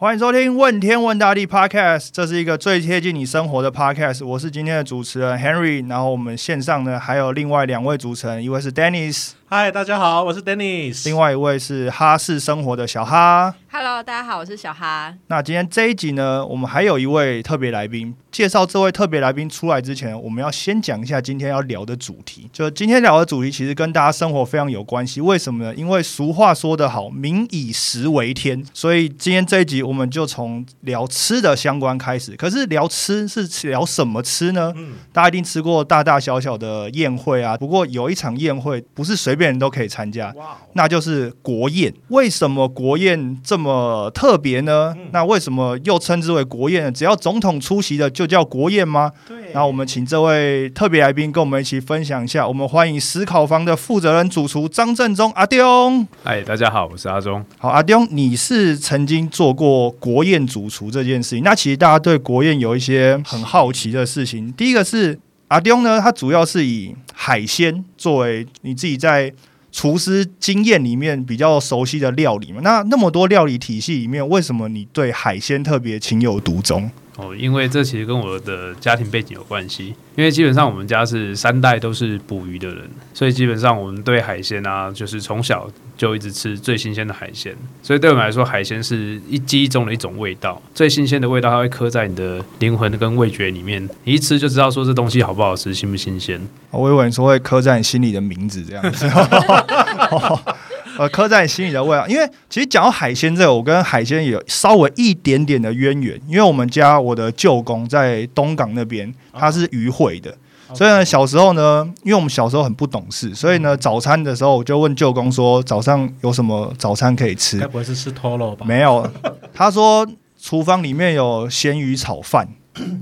欢迎收听《问天问大地》Podcast，这是一个最贴近你生活的 Podcast。我是今天的主持人 Henry，然后我们线上呢还有另外两位主持人，一位是 Dennis，嗨，大家好，我是 Dennis。另外一位是哈式生活的小哈。Hello，大家好，我是小哈。那今天这一集呢，我们还有一位特别来宾。介绍这位特别来宾出来之前，我们要先讲一下今天要聊的主题。就今天聊的主题，其实跟大家生活非常有关系。为什么呢？因为俗话说得好，“民以食为天”，所以今天这一集我们就从聊吃的相关开始。可是聊吃是聊什么吃呢？嗯，大家一定吃过大大小小的宴会啊。不过有一场宴会不是随便人都可以参加，那就是国宴。为什么国宴这么特别呢？那为什么又称之为国宴呢？只要总统出席的就叫国宴吗？对那我们请这位特别来宾跟我们一起分享一下。我们欢迎思考房的负责人主厨张正中阿东。嗨，大家好，我是阿忠。好，阿东，你是曾经做过国宴主厨这件事情。那其实大家对国宴有一些很好奇的事情。第一个是阿刁呢，它主要是以海鲜作为你自己在厨师经验里面比较熟悉的料理嘛。那那么多料理体系里面，为什么你对海鲜特别情有独钟？哦，因为这其实跟我的家庭背景有关系。因为基本上我们家是三代都是捕鱼的人，所以基本上我们对海鲜啊，就是从小就一直吃最新鲜的海鲜。所以对我们来说，海鲜是一记忆中的一种味道，最新鲜的味道，它会刻在你的灵魂跟味觉里面。你一吃就知道说这东西好不好吃，新不新鲜。我以为你说会刻在你心里的名字这样子，呃，刻在你心里的味道。因为其实讲到海鲜这个，我跟海鲜有稍微一点点的渊源，因为我们家我的舅公在东港那边，他是渔会的。所以呢，小时候呢，因为我们小时候很不懂事，所以呢，早餐的时候我就问舅公说，早上有什么早餐可以吃该？不会是吃脱肉吧？没有，他说厨房里面有咸鱼炒饭。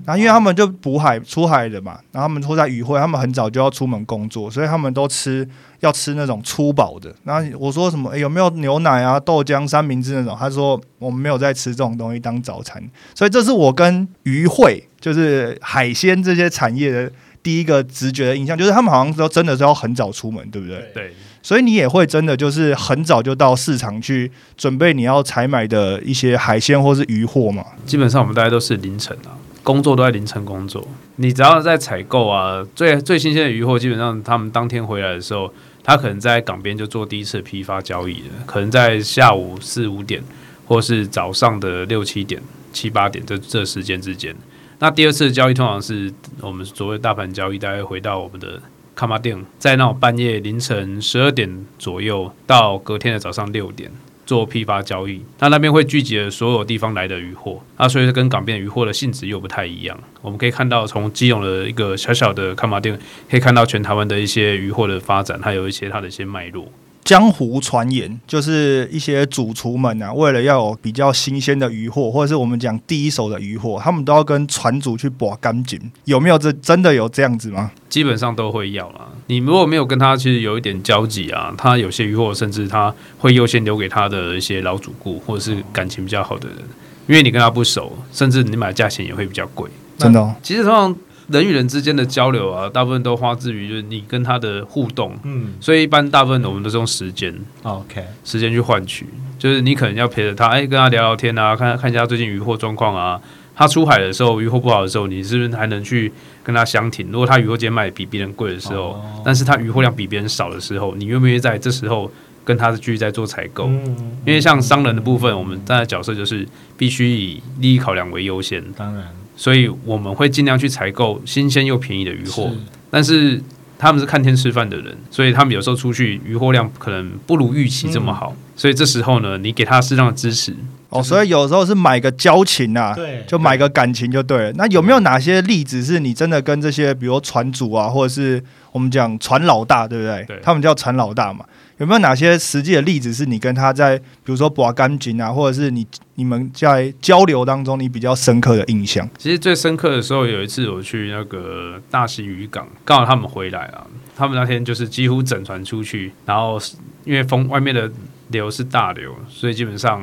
然后因为他们就捕海出海的嘛，然后他们都在渔会，他们很早就要出门工作，所以他们都吃要吃那种粗饱的。然后我说什么、诶有没有牛奶啊、豆浆、三明治那种？他说我们没有在吃这种东西当早餐。所以这是我跟渔会，就是海鲜这些产业的第一个直觉的印象，就是他们好像都真的是要很早出门，对不对？对，所以你也会真的就是很早就到市场去准备你要采买的一些海鲜或是渔货嘛。基本上我们大家都是凌晨啊，工作都在凌晨工作。你只要在采购啊，最最新鲜的鱼货，基本上他们当天回来的时候，他可能在港边就做第一次批发交易了，可能在下午四五点，或是早上的六七点、七八点这这时间之间。那第二次交易通常是我们所谓大盘交易，大概回到我们的卡马店，在那种半夜凌晨十二点左右到隔天的早上六点。做批发交易，那那边会聚集了所有地方来的鱼货，那所以跟港边鱼货的性质又不太一样。我们可以看到，从基隆的一个小小的看马店，可以看到全台湾的一些鱼货的发展，还有一些它的一些脉络。江湖传言就是一些主厨们啊，为了要有比较新鲜的鱼货，或者是我们讲第一手的鱼货，他们都要跟船主去把干净。有没有这真的有这样子吗？基本上都会要啦。你如果没有跟他其实有一点交集啊，他有些鱼货甚至他会优先留给他的一些老主顾或者是感情比较好的人，因为你跟他不熟，甚至你买的价钱也会比较贵。真的、哦，其实通常人与人之间的交流啊，大部分都花自于就是你跟他的互动，嗯。所以一般大部分的我们都是用时间，OK，时间去换取，就是你可能要陪着他，哎，跟他聊聊天啊，看看一下最近渔获状况啊。他出海的时候，渔获不好的时候，你是不是还能去跟他相挺？如果他渔获今天卖得比别人贵的时候，哦。但是他渔获量比别人少的时候，你愿不愿意在这时候跟他继续在做采购？嗯，因为像商人的部分，我们站在角色就是必须以利益考量为优先，当然所以我们会尽量去采购新鲜又便宜的鱼货。是但是他们是看天吃饭的人，所以他们有时候出去鱼货量可能不如预期这么好，所以这时候呢，你给他适当的支持，哦，所以有时候是买个交情啊，对，就买个感情就对了。那有没有哪些例子是你真的跟这些，比如船主啊，或者是我们讲船老大，对不对？对他们叫船老大嘛。有没有哪些实际的例子是你跟他在，比如说拔干净啊，或者是你你们在交流当中你比较深刻的印象？其实最深刻的时候，有一次我去那个大溪渔港，刚好他们回来了，他们那天就是几乎整船出去，然后因为风外面的流是大流，所以基本上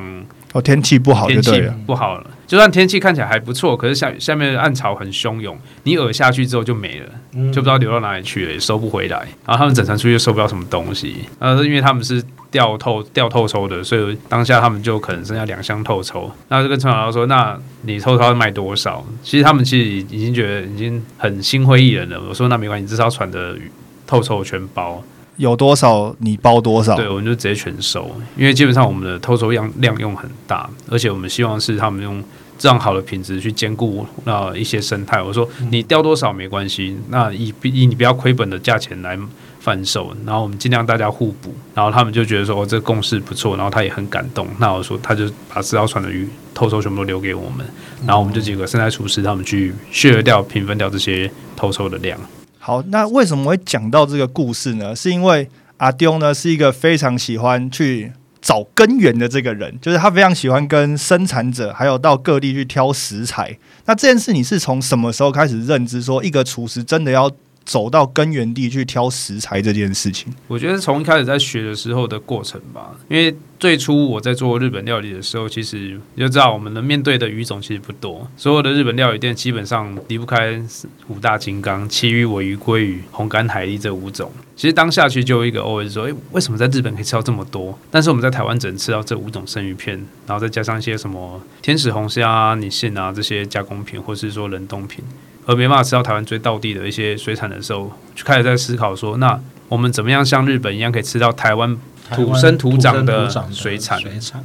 哦，天气不好就天气对了。不好了。就算天气看起来还不错，可是下下面的暗潮很汹涌，你饵下去之后就没了，就不知道流到哪里去了，也收不回来。然后他们整船出去收不到什么东西，呃，因为他们是掉透掉透抽的，所以当下他们就可能剩下两箱透抽。那就跟陈老师说：“那你透抽要卖多少？”其实他们其实已经觉得已经很心灰意冷了。我说：“那没关系，至少船的透抽全包。”有多少你包多少，对，我们就直接全收，因为基本上我们的偷收量量用很大，而且我们希望是他们用这样好的品质去兼顾那一些生态。我说你掉多少没关系，那以以你不要亏本的价钱来贩售，然后我们尽量大家互补，然后他们就觉得说哦这个共识不错，然后他也很感动。那我说他就把这条船的鱼偷收全部都留给我们，然后我们就几个生态厨师他们去削掉平分掉这些偷收的量。好，那为什么会讲到这个故事呢？是因为阿丢呢是一个非常喜欢去找根源的这个人，就是他非常喜欢跟生产者还有到各地去挑食材。那这件事你是从什么时候开始认知说一个厨师真的要？走到根源地去挑食材这件事情，我觉得从一开始在学的时候的过程吧。因为最初我在做日本料理的时候，其实你就知道我们能面对的鱼种其实不多。所有的日本料理店基本上离不开五大金刚：其余、尾鱼、鲑鱼、红干海蛎这五种。其实当下去就有一个 always 说：“诶，为什么在日本可以吃到这么多？但是我们在台湾只能吃到这五种生鱼片，然后再加上一些什么天使红虾啊、你信啊这些加工品，或是说冷冻品。”而没办法吃到台湾最道地的一些水产的时候，就开始在思考说：那我们怎么样像日本一样可以吃到台湾土生土长的水产？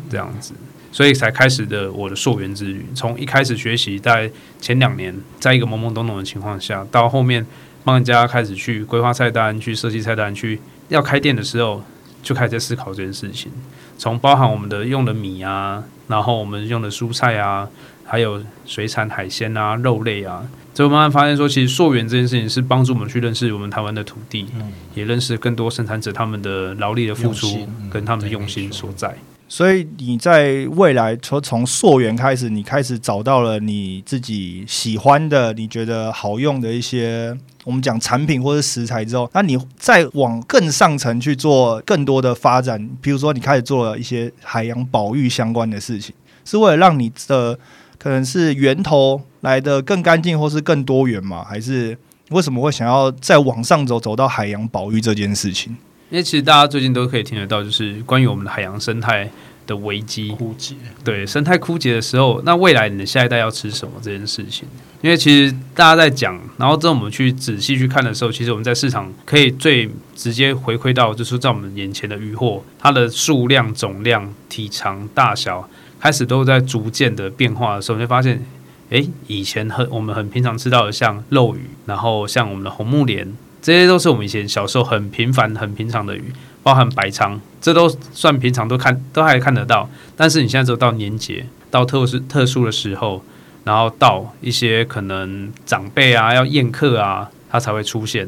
这样子，所以才开始的我的溯源之旅。从一开始学习，在前两年，在一个懵懵懂懂的情况下，到后面帮人家开始去规划菜单、去设计菜单、去要开店的时候，就开始在思考这件事情。从包含我们的用的米啊，然后我们用的蔬菜啊，还有水产海鲜啊、肉类啊。就慢慢发现说，其实溯源这件事情是帮助我们去认识我们台湾的土地，也认识更多生产者他们的劳力的付出跟他们的用心所在。所以你在未来从从溯源开始，你开始找到了你自己喜欢的、你觉得好用的一些我们讲产品或者食材之后，那你再往更上层去做更多的发展。比如说，你开始做了一些海洋保育相关的事情，是为了让你的。可能是源头来的更干净，或是更多元嘛？还是为什么会想要再往上走，走到海洋保育这件事情？因为其实大家最近都可以听得到，就是关于我们的海洋生态的危机枯竭。对，生态枯竭的时候，那未来你的下一代要吃什么这件事情？因为其实大家在讲，然后等我们去仔细去看的时候，其实我们在市场可以最直接回馈到，就是在我们眼前的渔获，它的数量、总量、体长、大小。开始都在逐渐的变化的时候，你会发现，哎，以前很我们很平常吃到的像肉鱼，然后像我们的红木莲，这些都是我们以前小时候很平凡、很平常的鱼，包含白鲳，这都算平常，都看都还看得到。但是你现在走到年节、到特殊特殊的时候，然后到一些可能长辈啊要宴客啊，它才会出现。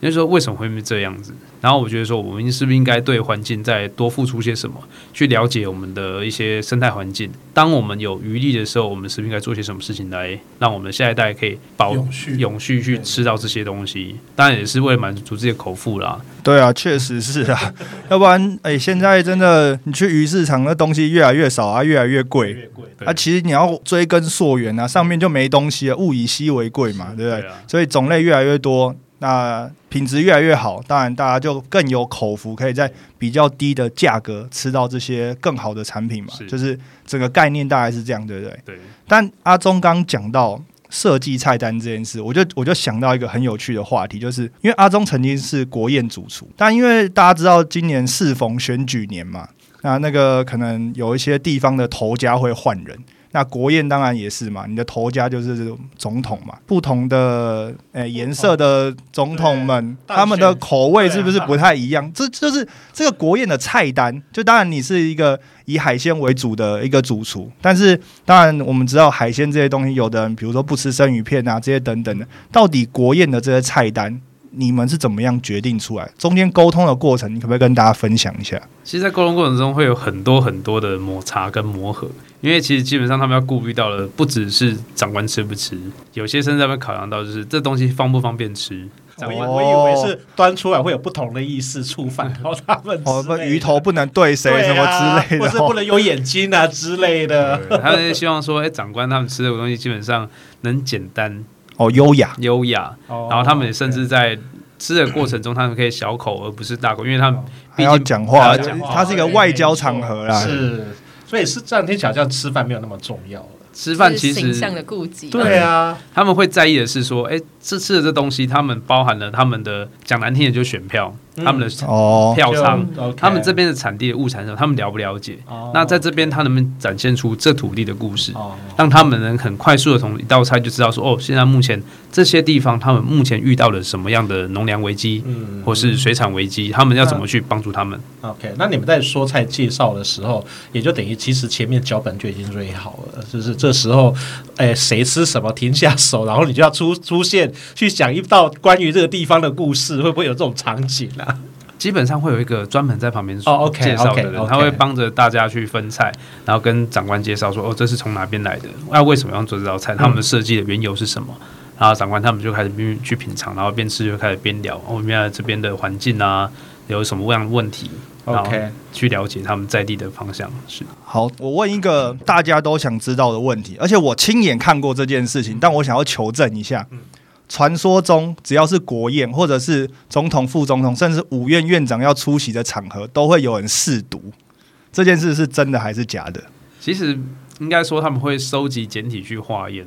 就说，为什么会这样子？然后我觉得说，我们是不是应该对环境再多付出些什么，去了解我们的一些生态环境？当我们有余力的时候，我们是不是应该做些什么事情来让我们下一代可以保永续、永续去吃到这些东西？当然也是为了满足自己的口腹啦。对啊，确实是啊，要不然哎，现在真的你去鱼市场，那东西越来越少啊，越来越贵。越贵。啊，其实你要追根溯源啊，上面就没东西了，物以稀为贵嘛，对不对？所以种类越来越多。那品质越来越好，当然大家就更有口福，可以在比较低的价格吃到这些更好的产品嘛。就是整个概念大概是这样，对不对？对。但阿忠刚讲到设计菜单这件事，我就我就想到一个很有趣的话题，就是因为阿忠曾经是国宴主厨，但因为大家知道今年适逢选举年嘛，那那个可能有一些地方的头家会换人。那国宴当然也是嘛，你的头家就是总统嘛。不同的诶颜色的总统们，他们的口味是不是不太一样？这就是这个国宴的菜单。就当然你是一个以海鲜为主的一个主厨，但是当然我们知道海鲜这些东西，有的人比如说不吃生鱼片啊这些等等的，到底国宴的这些菜单。你们是怎么样决定出来？中间沟通的过程，你可不可以跟大家分享一下？其实，在沟通过程中会有很多很多的摩擦跟磨合，因为其实基本上他们要顾虑到的不只是长官吃不吃，有些甚至会考量到就是这东西方不方便吃，我以我以为是端出来会有不同的意思触犯到他们 哦，鱼头不能对谁对什么啊之类的，或是不能有眼睛啊之类的。对他们希望说，哎，长官他们吃的东西基本上能简单哦，优雅。优雅，然然后他们甚至在吃的过程中，他们可以小口而不是大口，因为他们还要毕竟还讲话，要讲话它是一个外交场合啦。是，所以是这样听起来，好像吃饭没有那么重要了。吃饭其实形象实的顾忌。对啊，他们会在意的是说，哎，这吃的这东西，他们包含了他们的讲难听的就是选票，嗯他们的哦，票仓，他们这边的产地的物产什么，他们了不了解？哦那在这边，他能不能展现出这土地的故事？哦让他们能很快速的从一道菜就知道说，哦，现在目前这些地方他们目前遇到了什么样的农粮危机，嗯或是水产危机，他们要怎么去帮助他们？OK，那你们在说菜介绍的时候，也就等于其实前面脚本就已经蕊好了，就是这时候，哎，谁吃什么停下手，然后你就要出出现去讲一道关于这个地方的故事，会不会有这种场景啊？基本上会有一个专门在旁边哦，OK，介绍的人他会帮着大家去分菜，然后跟长官介绍说，哦，这是从哪边来的，那为什么要做这道菜？他们设计的缘由是什么？然后长官他们就开始边去品尝，然后边吃就开始边聊，哦，原来这边的环境啊有什么样的问题，然后 OK 去了解他们在地的方向是。好，我问一个大家都想知道的问题，而且我亲眼看过这件事情，但我想要求证一下。传说中，只要是国宴或者是总统、副总统，甚至五院院长要出席的场合，都会有人试毒。这件事是真的还是假的？其实应该说他们会收集简体去化验，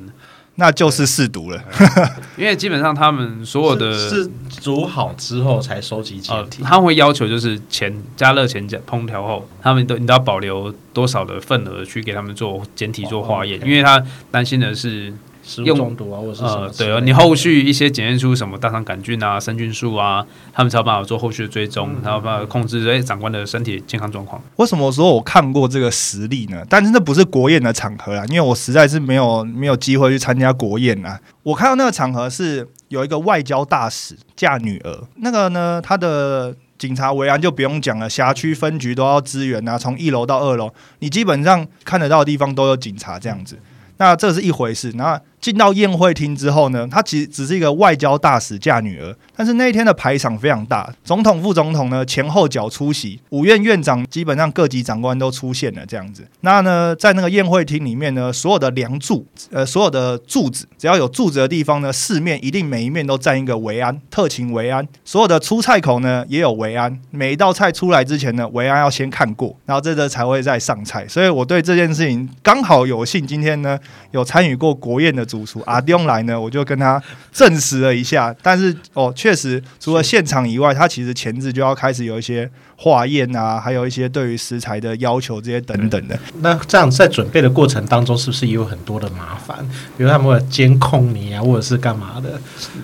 那就是试毒了。因为基本上他们所有的是是煮好之后才收集呃简，体。他们会要求就是前加热前加烹调后，他们都你都要保留多少的份额去给他们做简体做化验，因为他担心的是食物中毒啊，或者是什么呃？对啊，你后续一些检验出什么大肠杆菌啊、生菌素啊，他们才有办法做后续的追踪，嗯才有办法控制哎长官的身体健康状况。为什么说我看过这个实例呢？但是那不是国宴的场合啦，因为我实在是没有没有机会去参加国宴啊。我看到那个场合是有一个外交大使嫁女儿，那个呢，他的警察维安就不用讲了，辖区分局都要支援啊，从一楼到二楼，你基本上看得到的地方都有警察这样子。那这是一回事。那进到宴会厅之后呢，他其实只是一个外交大使嫁女儿，但是那一天的排场非常大，总统、副总统呢前后脚出席，五院院长基本上各级长官都出现了这样子。那呢，在那个宴会厅里面呢，所有的梁柱，呃，所有的柱子，只要有柱子的地方呢，四面一定每一面都站一个维安，特勤维安。所有的出菜口呢也有维安，每一道菜出来之前呢，维安要先看过，然后这个才会再上菜。所以我对这件事情刚好有幸，今天呢有参与过国宴的主厨阿丁来呢，我就跟他证实了一下。但是哦，确实除了现场以外，他其实前置就要开始有一些化验啊，还有一些对于食材的要求这些等等的。那这样在准备的过程当中，是不是也有很多的麻烦？比如他们会监控你啊，或者是干嘛的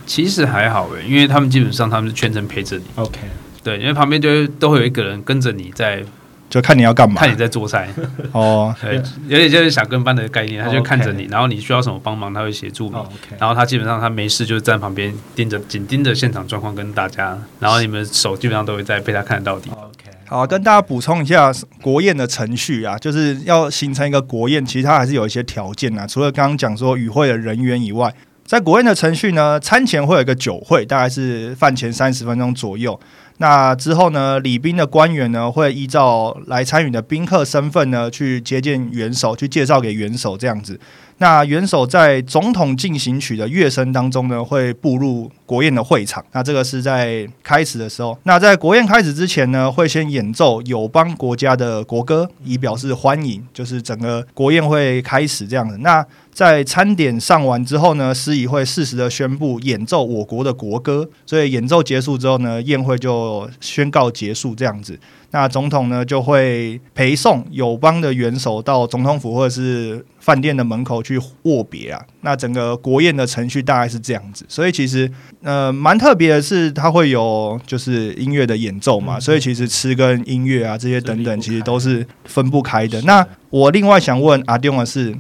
其实还好诶，因为他们基本上他们是全程陪着你，？OK，对，因为旁边就会都会有一个人跟着你在就看你要干嘛看你在做菜，哦。对，有点就是小跟班的概念，他就看着你，然后你需要什么帮忙，他会协助你。然后他基本上他没事就站旁边盯着紧盯着现场状况跟大家，然后你们手基本上都会在被他看得到底。OK，好，跟大家补充一下国宴的程序啊，就是要形成一个国宴，其实它还是有一些条件啊。除了刚刚讲说与会的人员以外，在国宴的程序呢，餐前会有一个酒会，大概是饭前三十分钟左右。那之后呢，礼宾的官员呢会依照来参与的宾客身份呢，去接见元首，去介绍给元首这样子。那元首在总统进行曲的乐声当中呢，会步入国宴的会场。那这个是在开始的时候。那在国宴开始之前呢，会先演奏友邦国家的国歌，以表示欢迎，就是整个国宴会开始这样子。那在餐点上完之后呢，司仪会适时的宣布演奏我国的国歌。所以演奏结束之后呢，宴会就宣告结束这样子。那总统呢就会陪送友邦的元首到总统府或者是饭店的门口去握别啊。那整个国宴的程序大概是这样子，所以其实呃蛮特别的是，它会有就是音乐的演奏嘛，所以其实吃跟音乐啊这些等等，其实都是分不开的。那我另外想问阿丁的是。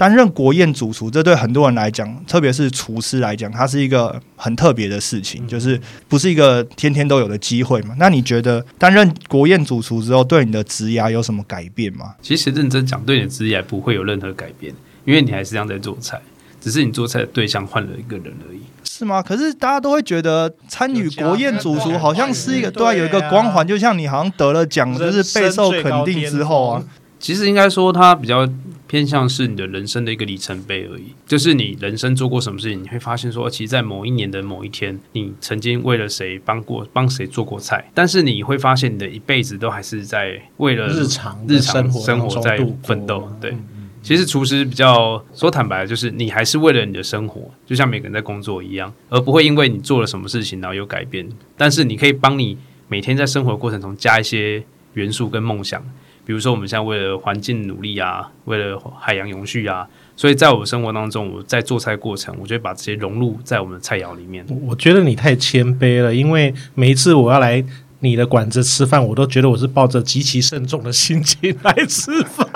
担任国宴主厨，这对很多人来讲，特别是厨师来讲，它是一个很特别的事情，就是不是一个天天都有的机会嘛。那你觉得担任国宴主厨之后，对你的职涯有什么改变吗？其实认真讲，对你的职业不会有任何改变，因为你还是这样在做菜，只是你做菜的对象换了一个人而已。是吗？可是大家都会觉得参与国宴主厨好像是一个对啊对啊，有一个光环，就像你好像得了奖，就是备受肯定之后啊，其实应该说，它比较偏向是你的人生的一个里程碑而已。就是你人生做过什么事情，你会发现说，其实，在某一年的某一天，你曾经为了谁帮过帮谁做过菜，但是你会发现，你的一辈子都还是在为了日常日常生活在奋斗。对，嗯其实厨师比较说坦白，就是你还是为了你的生活，就像每个人在工作一样，而不会因为你做了什么事情然后有改变。但是你可以帮你每天在生活的过程中加一些元素跟梦想，比如说我们现在为了环境努力啊，为了海洋永续啊，所以在我生活当中，我在做菜过程，我就会把这些融入在我们的菜肴里面。我我觉得你太谦卑了，因为每一次我要来你的馆子吃饭，我都觉得我是抱着极其慎重的心情来吃饭。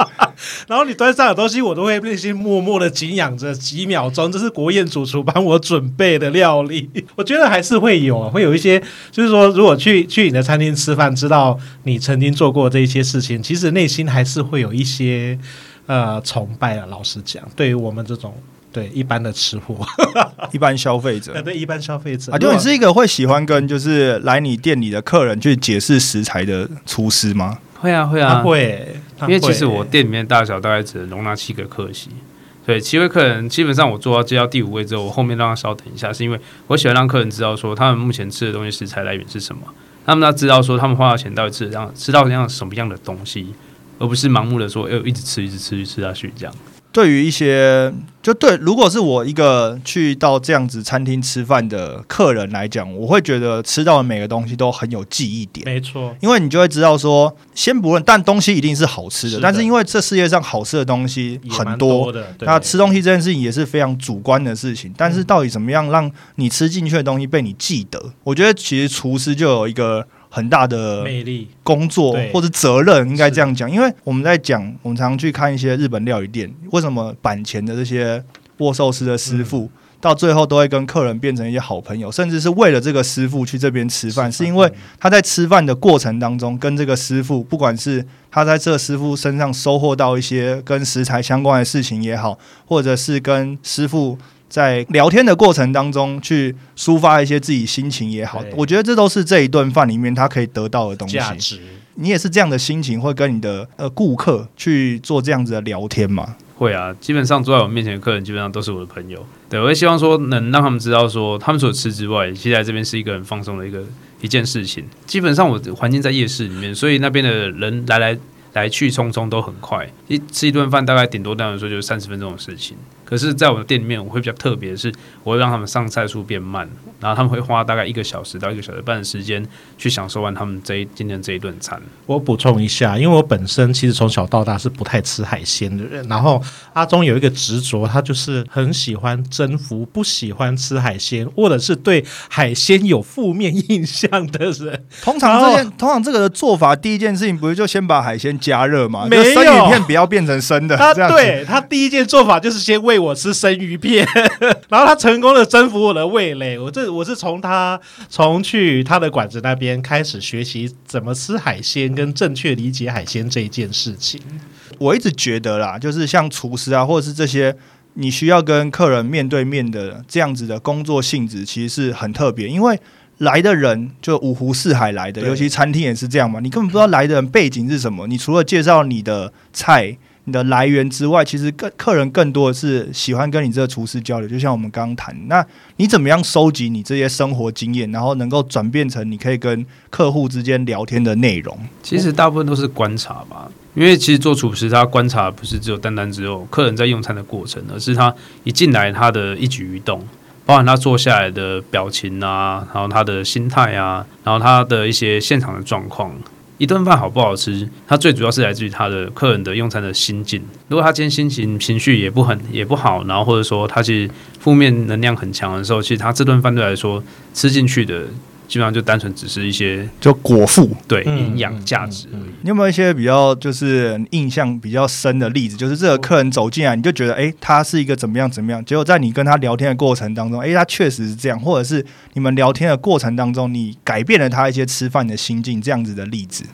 然后你端上的东西，我都会内心默默的敬仰着几秒钟，这是国宴主厨帮我准备的料理。我觉得还是会有，会有一些，就是说，如果去去你的餐厅吃饭，知道你曾经做过这一些事情，其实内心还是会有一些呃崇拜啊。老实讲，对于我们这种对一般的吃货，一般消费者。呃，对一般消费者。啊，就你是一个会喜欢跟就是来你店里的客人去解释食材的厨师吗？会啊，会啊，会，因为其实我店里面大小大概只能容纳七个客席，对，七位客人基本上我做到接到第五位之后，我后面让他稍等一下，是因为我喜欢让客人知道说他们目前吃的东西食材来源是什么，他们要知道说他们花的钱到底吃这样吃到样什么样的东西，而不是盲目的说哎、一直吃一直吃一直吃下去这样。对于一些就对，如果是我一个去到这样子餐厅吃饭的客人来讲，我会觉得吃到的每个东西都很有记忆点。没错，因为你就会知道说，先不论，但东西一定是好吃的，是的但是因为这世界上好吃的东西很多，的。对那吃东西这件事情也是非常主观的事情，但是到底怎么样让你吃进去的东西被你记得？我觉得其实厨师就有一个很大的魅力，工作或者责任，应该这样讲，因为我们在讲，我们常去看一些日本料理店，为什么板前的这些握寿司的师傅。到最后都会跟客人变成一些好朋友，甚至是为了这个师傅去这边吃饭，是因为他在吃饭的过程当中，跟这个师傅，不管是他在这个师傅身上收获到一些跟食材相关的事情也好，或者是跟师傅在聊天的过程当中去抒发一些自己心情也好，我觉得这都是这一顿饭里面他可以得到的东西。价值你也是这样的心情，会跟你的呃顾客去做这样子的聊天吗？会啊，基本上坐在我面前的客人基本上都是我的朋友。对，我也希望说能让他们知道说，他们除了吃之外，其实在这边是一个很放松的一个一件事情。基本上我的环境在夜市里面，所以那边的人来来来去匆匆都很快。一吃一顿饭大概顶多这样说就是三十分钟的事情。可是，在我的店里面，我会比较特别的是，我会让他们上菜速变慢，然后他们会花大概一个小时到一个小时半的时间去享受完他们这一今天这一顿餐。我补充一下，因为我本身其实从小到大是不太吃海鲜的人，然后阿忠有一个执着，他就是很喜欢征服不喜欢吃海鲜，或者是对海鲜有负面印象的人。通常这件，通常这个的做法，第一件事情不是就先把海鲜加热吗？没有生鱼片不要变成生的，他对他第一件做法就是先喂我吃生鱼片，然后他成功的征服我的味蕾。我这我是从他从去他的馆子那边开始学习怎么吃海鲜，跟正确理解海鲜这一件事情。我一直觉得啦，就是像厨师啊，或者是这些你需要跟客人面对面的这样子的工作性质，其实是很特别，因为来的人就五湖四海来的，尤其餐厅也是这样嘛，你根本不知道来的人背景是什么，你除了介绍你的菜。你的来源之外，其实更客人更多的是喜欢跟你这个厨师交流，就像我们刚刚谈，那你怎么样收集你这些生活经验，然后能够转变成你可以跟客户之间聊天的内容？其实大部分都是观察吧，因为其实做厨师，他观察不是只有单单只有客人在用餐的过程，而是他一进来他的一举一动，包含他坐下来的表情啊，然后他的心态啊，然后他的一些现场的状况。一顿饭好不好吃，它最主要是来自于他的客人的用餐的心境。如果他今天心情情绪也不很也不好，然后或者说他其实负面能量很强的时候，其实他这顿饭对来说吃进去的基本上就单纯只是一些就果腹。对嗯营养价值而已。你有没有一些比较就是印象比较深的例子？就是这个客人走进来，你就觉得，诶，他是一个怎么样怎么样？结果在你跟他聊天的过程当中，诶，他确实是这样，或者是你们聊天的过程当中，你改变了他一些吃饭的心境，这样子的例子。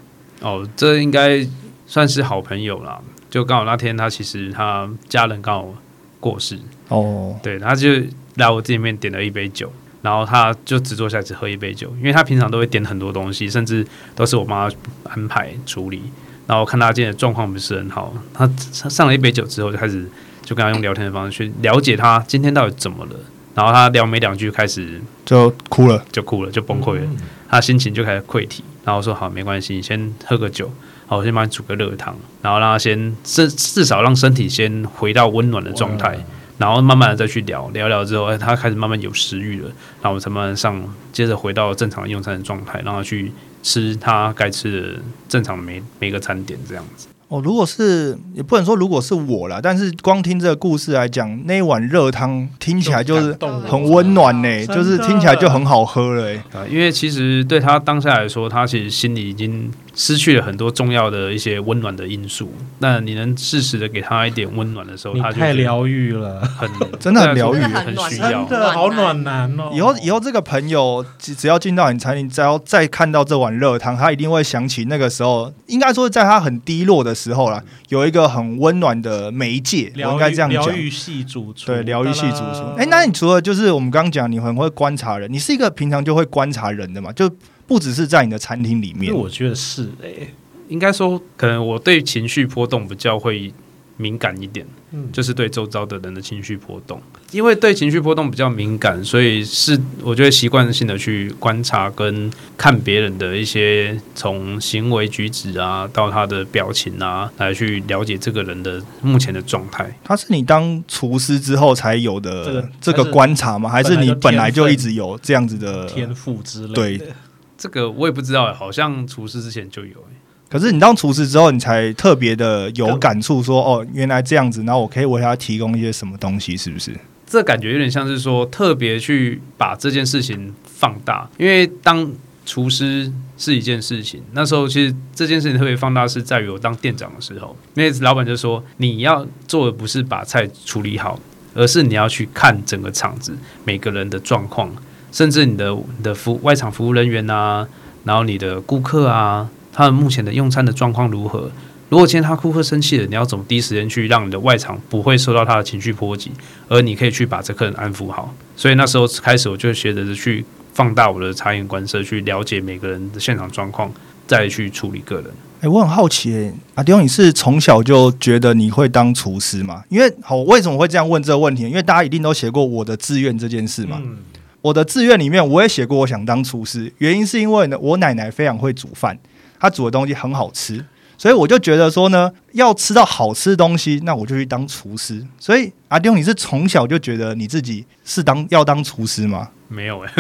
哦，这应该算是好朋友啦。就刚好那天他其实他家人刚好过世，哦，对，他就来我店里面点了一杯酒，然后他就只坐下只喝一杯酒，因为他平常都会点很多东西，甚至都是我妈安排处理。然后看他今天的状况不是很好，他他上了一杯酒之后就开始就跟他用聊天的方式去了解他今天到底怎么了，然后他聊没两句开始就哭了。就哭了，就崩溃了，他心情就开始溃体，然后说好没关系，你先喝个酒，好，我先帮你煮个热汤，然后让他先至至少让身体先回到温暖的状态，然后慢慢的再去聊聊聊之后，哎，他开始慢慢有食欲了，然后我才慢慢上，接着回到正常用餐的状态，让他去吃他该吃的正常的每每个餐点这样子。哦，如果是也不能说如果是我啦，但是光听这个故事来讲，那一碗热汤听起来就是很温暖呢、就是听起来就很好喝了、欸。啊，因为其实对他当下来说，他其实心里已经失去了很多重要的一些温暖的因素。那你能适时的给他一点温暖的时候，他就太疗愈了，很 真的很疗愈很需要真。的好暖男哦。以后以后这个朋友只只要进到你餐厅，只要再看到这碗热汤，他一定会想起那个时候，应该说在他很低落的时候啦，有一个很温暖的媒介，我应该这样讲疗。愈系主厨，对，疗愈系主厨。哎、那你除了就是我们刚刚讲，你很会观察人，你是一个平常就会观察人的嘛？就不只是在你的餐厅里面因为。我觉得是哎，应该说，可能我对情绪波动比较会敏感一点，嗯就是对周遭的人的情绪波动。因为对情绪波动比较敏感，所以是我觉得习惯性的去观察跟看别人的一些从行为举止啊，到他的表情啊，来去了解这个人的目前的状态。他是你当厨师之后才有的这个观察吗？还是你本来就一直有这样子的？天赋之类的。对这个我也不知道欸，好像厨师之前就有欸。可是你当厨师之后，你才特别的有感触说，哦，原来这样子，然后我可以为他提供一些什么东西，是不是？这感觉有点像是说特别去把这件事情放大，因为当厨师是一件事情，那时候其实这件事情特别放大是在于我当店长的时候，因为老板就说你要做的不是把菜处理好，而是你要去看整个场子每个人的状况，甚至你的你的服外场服务人员啊，然后你的顾客啊，他们目前的用餐的状况如何。如果今天他顾客生气了，你要怎么第一时间去让你的外场不会受到他的情绪波及？而你可以去把这客人安抚好。所以那时候开始，我就学着去放大我的察言观色，去了解每个人的现场状况，再去处理个人。哎、我很好奇、欸，阿丢，你是从小就觉得你会当厨师吗？因为好，我为什么会这样问这个问题？因为大家一定都写过我的志愿这件事嘛。嗯，我的志愿里面我也写过我想当厨师，原因是因为呢，我奶奶非常会煮饭，她煮的东西很好吃，所以我就觉得说呢，要吃到好吃的东西，那我就去当厨师。所以阿丁，你是从小就觉得你自己是当要当厨师吗？没有哎、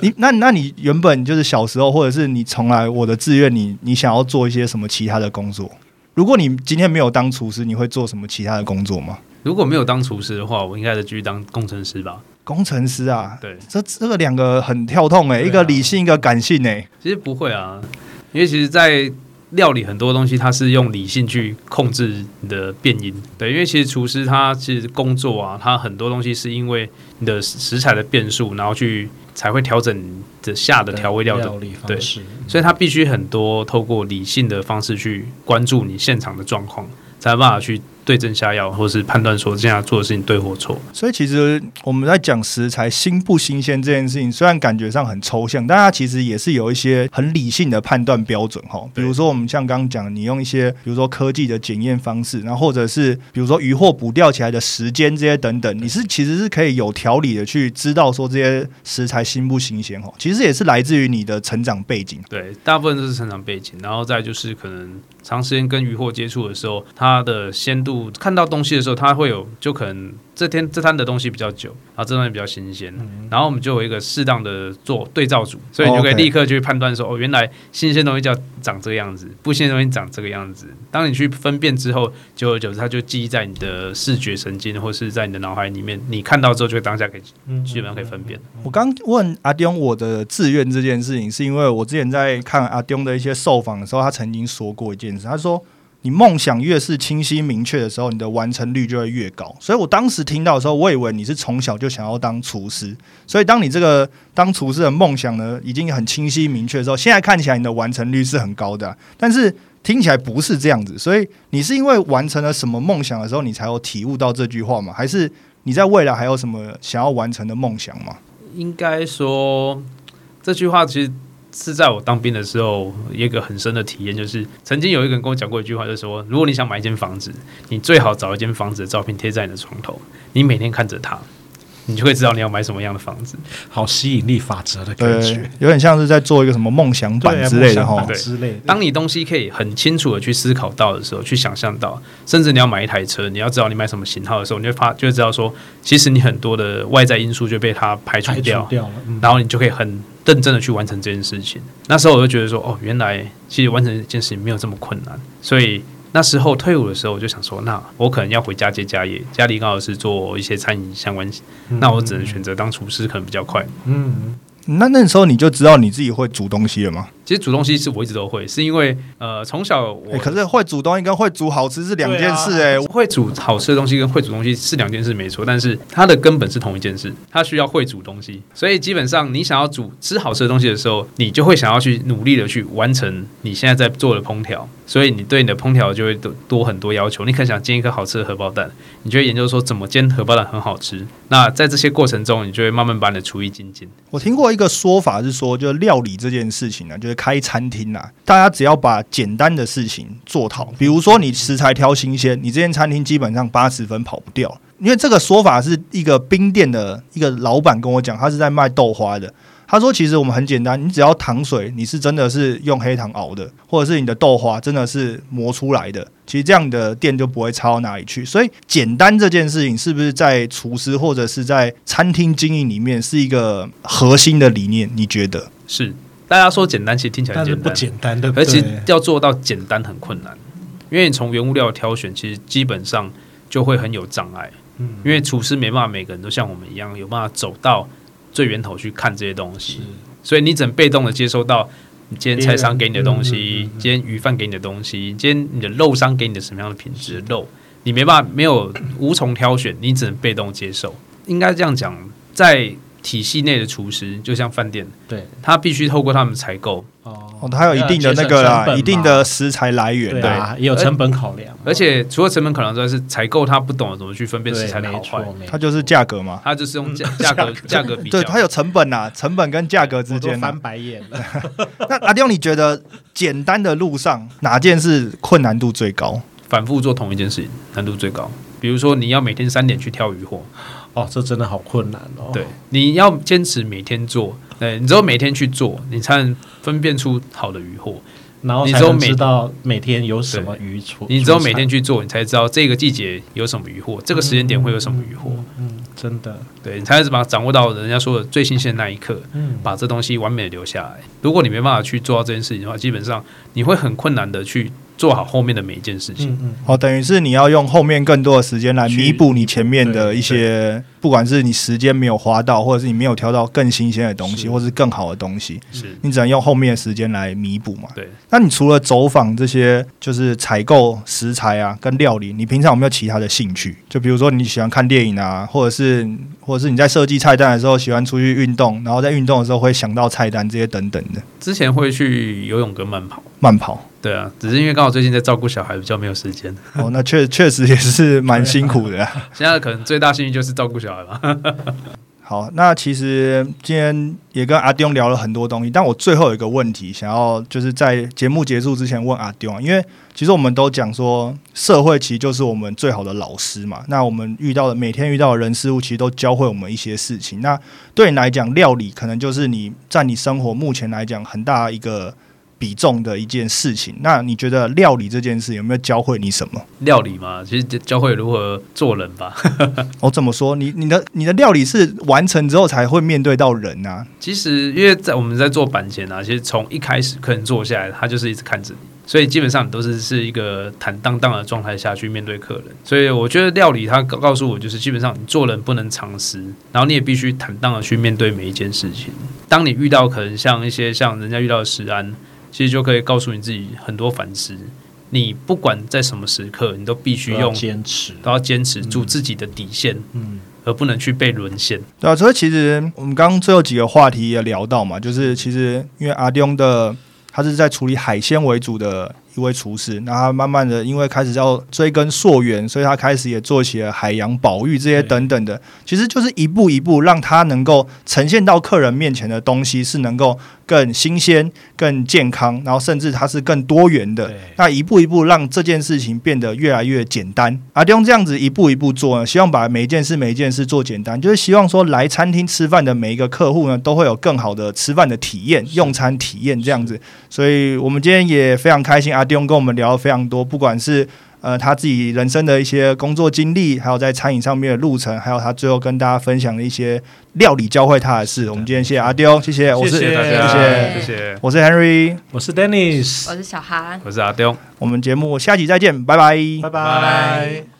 你那那你原本就是小时候，或者是你从来我的志愿，你你想要做一些什么其他的工作？如果你今天没有当厨师，你会做什么其他的工作吗？如果没有当厨师的话，我应该是继续当工程师吧。工程师啊，对，这这个两个很跳痛诶、对啊。一个理性，一个感性诶、其实不会啊，因为其实，在料理很多东西，它是用理性去控制你的变音。对，因为其实厨师他其实工作啊，他很多东西是因为你的食材的变数，然后去才会调整你的下的调味料的。对所以他必须很多透过理性的方式去关注你现场的状况，才有办法去对症下药，或是判断说现在做的事情对或错。所以其实我们在讲食材新不新鲜这件事情，虽然感觉上很抽象，但它其实也是有一些很理性的判断标准哈。比如说我们像刚刚讲，你用一些比如说科技的检验方式，然后或者是比如说渔获捕钓起来的时间这些等等，你是其实是可以有条理的去知道说这些食材新不新鲜哈。其实也是来自于你的成长背景。对，大部分都是成长背景，然后再就是可能长时间跟渔获接触的时候，它的鲜度，看到东西的时候，它会有就可能这天这摊的东西比较久，然后这东西比较新鲜，然后我们就有一个适当的做对照组，所以你就可以立刻去判断说，哦，原来新鲜东西叫长这个样子，不新鲜东西长这个样子。当你去分辨之后，久而久之，它就记忆在你的视觉神经或是在你的脑海里面，你看到之后就会当下可以嗯基本上可以分辨。我刚问阿丁我的志愿这件事情，是因为我之前在看阿丁的一些受访的时候，他曾经说过一件事，他说。你梦想越是清晰明确的时候，你的完成率就会越高。所以我当时听到的时候，我以为你是从小就想要当厨师。所以当你这个当厨师的梦想呢，已经很清晰明确的时候，现在看起来你的完成率是很高的、但是听起来不是这样子，所以你是因为完成了什么梦想的时候，你才有体悟到这句话吗？还是你在未来还有什么想要完成的梦想吗？应该说这句话其实是在我当兵的时候一个很深的体验，就是曾经有一个人跟我讲过一句话，就是说，如果你想买一间房子，你最好找一间房子的照片贴在你的床头，你每天看着它，你就会知道你要买什么样的房子。好吸引力法则的感觉，，有点像是在做一个什么梦想版对之类的哈。对之类的。当你东西可以很清楚的去思考到的时候，去想象到，甚至你要买一台车，你要知道你买什么型号的时候，你就发就会知道说，其实你很多的外在因素就被它排除排除掉，掉了，嗯然后你就可以很认真的去完成这件事情。那时候我就觉得说，哦，原来其实完成一件事情没有这么困难。所以那时候退伍的时候，我就想说，那我可能要回家接家业，家里刚好是做一些餐饮相关，那我只能选择当厨师，可能比较快。嗯，那那时候你就知道你自己会煮东西了吗？其实煮东西是我一直都会，是因为呃从小我、欸可是会煮东西跟会煮好吃是两件事哎、会煮好吃的东西跟会煮东西是两件事，没错，但是它的根本是同一件事，它需要会煮东西。所以基本上你想要煮吃好吃的东西的时候，你就会想要去努力的去完成你现在在做的烹调，所以你对你的烹调就会多多很多要求。你可能想煎一颗好吃的荷包蛋，你就会研究说怎么煎荷包蛋很好吃。那在这些过程中，你就会慢慢把你的厨艺精进。我听过一个说法是说，就是料理这件事情呢、就是开餐厅啊，大家只要把简单的事情做好，比如说你食材挑新鲜，你这间餐厅基本上八十分跑不掉。因为这个说法是一个冰店的一个老板跟我讲，他是在卖豆花的。他说：“其实我们很简单，你只要糖水，你是真的是用黑糖熬的，或者是你的豆花真的是磨出来的，其实这样的店就不会差到哪里去。所以简单这件事情，是不是在厨师或者是在餐厅经营里面是一个核心的理念？你觉得？是大家说简单，其实听起来但是不简单，简单，对不而且对？要做到简单很困难，因为你从原物料挑选，其实基本上就会很有障碍。嗯因为厨师没办法每个人都像我们一样有办法走到最源头去看这些东西，所以你只能被动的接收到你今天菜商给你的东西今天鱼贩给你的东西，今天你的肉商给你的什么样的品质的肉，你没办法没有无从挑选，你只能被动接受。应该这样讲，在体系内的厨师就像饭店，对他必须透过他们采购。哦哦，它有一定的那个啦，一定的食材来源的。对啊，也有成本考量，而且除了成本考量之外，是采购他不懂得怎么去分辨食材的好坏，没错，没错它就是价格嘛。他就是用价价格价格比较对，。他有成本呐，成本跟价格之间呐翻。白眼了。那阿刁，你觉得简单的路上哪件事困难度最高？反复做同一件事情，难度最高。比如说，你要每天三点去挑鱼货，哦，这真的好困难哦。对，你要坚持每天做，对，你只有每天去做，你才能分辨出好的鱼货。然后你只有每知道每天有什么鱼出，你只有每天去做，你才知道这个季节有什么鱼货，这个时间点会有什么鱼货。嗯，真的，对你才是把掌握到人家说的最新鲜的那一刻，嗯，把这东西完美的留下来。如果你没办法去做到这件事情的话，基本上你会很困难的去做好后面的每一件事情。嗯嗯，哦，等于是你要用后面更多的时间来弥补你前面的一些，不管是你时间没有花到，或者是你没有挑到更新鲜的东西，是或是更好的东西，是你只能用后面的时间来弥补嘛。对。那你除了走访这些，就是采购食材啊，跟料理，你平常有没有其他的兴趣？就比如说你喜欢看电影啊，或者是或者是你在设计菜单的时候喜欢出去运动，然后在运动的时候会想到菜单这些等等的之前会去游泳跟慢跑，慢跑。对啊，只是因为刚好最近在照顾小孩，比较没有时间。哦，那确确实也是蛮辛苦的啊、现在可能最大兴趣就是照顾小孩吧。好，那其实今天也跟阿丢聊了很多东西，但我最后有一个问题想要就是在节目结束之前问阿丢啊，因为其实我们都讲说社会其实就是我们最好的老师嘛，那我们遇到的每天遇到的人事物其实都教会我们一些事情。那对你来讲，料理可能就是你在你生活目前来讲很大一个比重的一件事情。那你觉得料理这件事有没有教会你什么？料理嘛，其实教会如何做人吧。我、怎么说？你你的你的料理是完成之后才会面对到人啊？其实因为在我们在做板前啊，其实从一开始客人坐下来，他就是一直看着你，所以基本上你都是是一个坦荡荡的状态下去面对客人。所以我觉得料理它告告诉我，就是基本上你做人不能藏私，然后你也必须坦荡的去面对每一件事情。当你遇到可能像一些像人家遇到的食安，其实就可以告诉你自己很多反思。你不管在什么时刻，你都必须用坚持，都要坚持住自己的底线，嗯，而不能去被沦陷。对啊，所以其实我们刚刚最后几个话题也聊到嘛，就是其实因为阿丁的他是在处理海鲜为主的一位厨师，那他慢慢的因为开始要追根溯源，所以他开始也做起了海洋保育这些等等的，其实就是一步一步让他能够呈现到客人面前的东西是能够更新鲜、更健康，然后甚至它是更多元的对。那一步一步让这件事情变得越来越简单。阿丁这样子一步一步做呢，希望把每一件事每一件事做简单，就是希望说来餐厅吃饭的每一个客户呢，都会有更好的吃饭的体验、用餐体验这样子。所以我们今天也非常开心，阿丢跟我们聊了非常多，不管是呃他自己人生的一些工作经历，还有在餐饮上面的路程，还有他最后跟大家分享的一些料理教会他的事。我们今天谢谢阿丁，谢谢，我是谢谢大家，谢谢。谢谢，我是 Henry，我是 Dennis，我是小韩。我是阿丁。我们节目下集再见，拜拜，拜拜